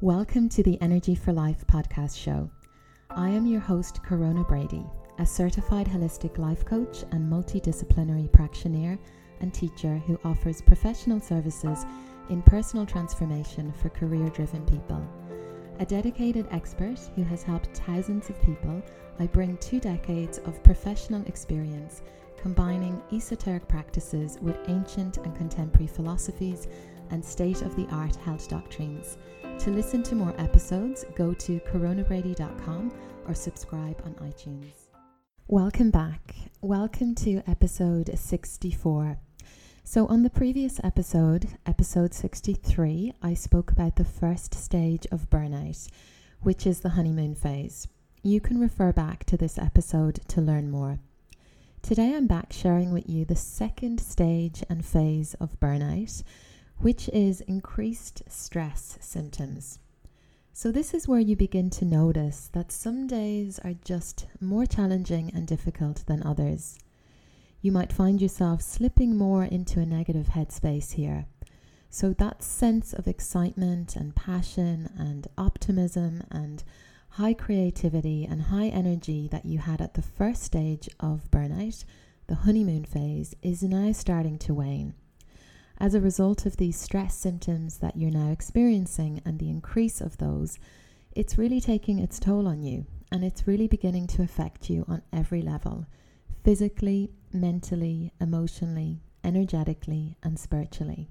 Welcome to the Energy for Life podcast show. I am your host, Corona Brady, a certified holistic life coach and multidisciplinary practitioner and teacher who offers professional services in personal transformation for career driven people. A dedicated expert who has helped thousands of people, I bring two decades of professional experience combining esoteric practices with ancient and contemporary philosophies and state of the art health doctrines to listen to more episodes, go to coronabrady.com or subscribe on iTunes. Welcome back. Welcome to episode 64. So, on the previous episode, episode 63, I spoke about the first stage of burnout, which is the honeymoon phase. You can refer back to this episode to learn more. Today, I'm back sharing with you the second stage and phase of burnout which is increased stress symptoms. So, this is where you begin to notice that some days are just more challenging and difficult than others. You might find yourself slipping more into a negative headspace here. So, that sense of excitement and passion and optimism and high creativity and high energy that you had at the first stage of burnout, the honeymoon phase, is now starting to wane. As a result of these stress symptoms that you're now experiencing and the increase of those, it's really taking its toll on you and it's really beginning to affect you on every level physically, mentally, emotionally, energetically, and spiritually.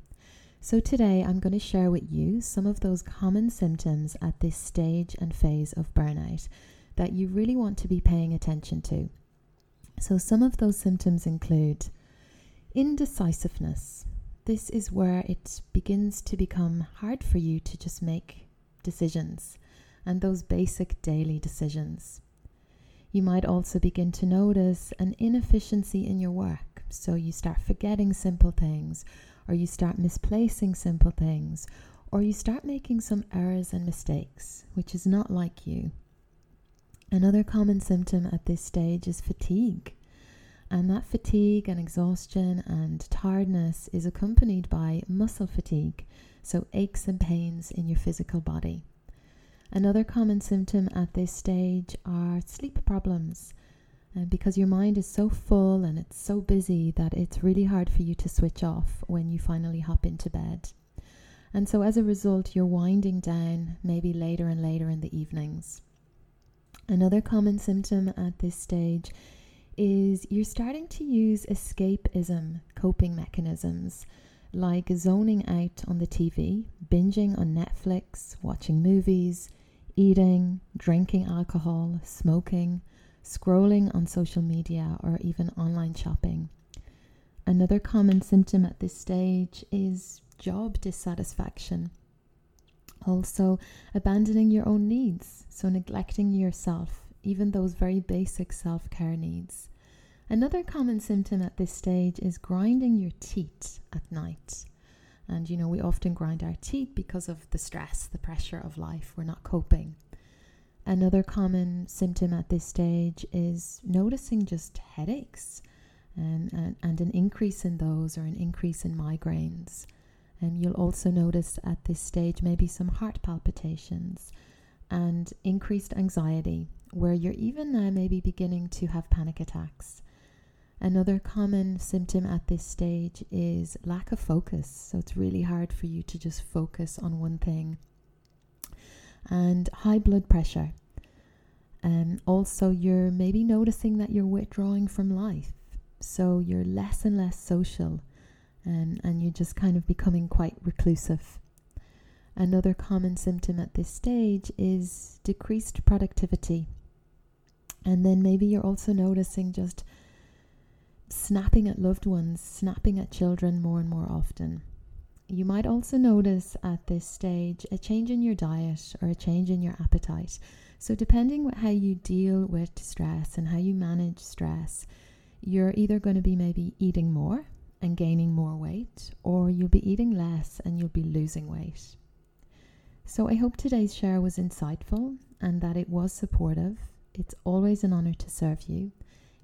So, today I'm going to share with you some of those common symptoms at this stage and phase of burnout that you really want to be paying attention to. So, some of those symptoms include indecisiveness, this is where it begins to become hard for you to just make decisions and those basic daily decisions. You might also begin to notice an inefficiency in your work. So you start forgetting simple things, or you start misplacing simple things, or you start making some errors and mistakes, which is not like you. Another common symptom at this stage is fatigue. And that fatigue and exhaustion and tiredness is accompanied by muscle fatigue, so aches and pains in your physical body. Another common symptom at this stage are sleep problems. Uh, because your mind is so full and it's so busy that it's really hard for you to switch off when you finally hop into bed. And so, as a result, you're winding down maybe later and later in the evenings. Another common symptom at this stage is you're starting to use escapism coping mechanisms like zoning out on the TV, binging on Netflix, watching movies, eating, drinking alcohol, smoking, scrolling on social media, or even online shopping. Another common symptom at this stage is job dissatisfaction. Also, abandoning your own needs, so neglecting yourself even those very basic self care needs. Another common symptom at this stage is grinding your teeth at night. And you know, we often grind our teeth because of the stress, the pressure of life. We're not coping. Another common symptom at this stage is noticing just headaches and, and, and an increase in those or an increase in migraines. And you'll also notice at this stage maybe some heart palpitations and increased anxiety where you're even now maybe beginning to have panic attacks. Another common symptom at this stage is lack of focus. So it's really hard for you to just focus on one thing. And high blood pressure. Um, also, you're maybe noticing that you're withdrawing from life. So you're less and less social um, and you're just kind of becoming quite reclusive. Another common symptom at this stage is decreased productivity. And then maybe you're also noticing just snapping at loved ones, snapping at children more and more often. You might also notice at this stage a change in your diet or a change in your appetite. So, depending how you deal with stress and how you manage stress, you're either going to be maybe eating more and gaining more weight, or you'll be eating less and you'll be losing weight. So I hope today's share was insightful and that it was supportive. It's always an honor to serve you.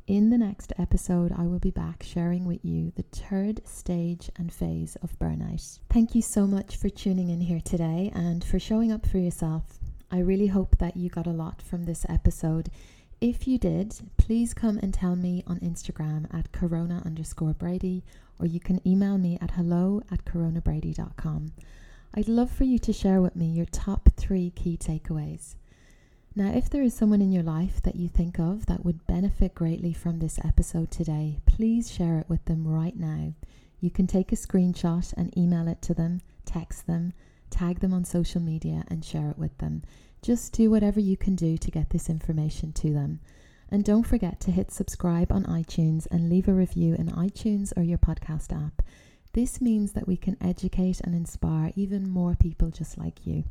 In the next episode, I will be back sharing with you the third stage and phase of burnout. Thank you so much for tuning in here today and for showing up for yourself. I really hope that you got a lot from this episode. If you did, please come and tell me on Instagram at corona underscore Brady, or you can email me at hello at coronabrady.com. I'd love for you to share with me your top three key takeaways. Now, if there is someone in your life that you think of that would benefit greatly from this episode today, please share it with them right now. You can take a screenshot and email it to them, text them, tag them on social media, and share it with them. Just do whatever you can do to get this information to them. And don't forget to hit subscribe on iTunes and leave a review in iTunes or your podcast app. This means that we can educate and inspire even more people just like you.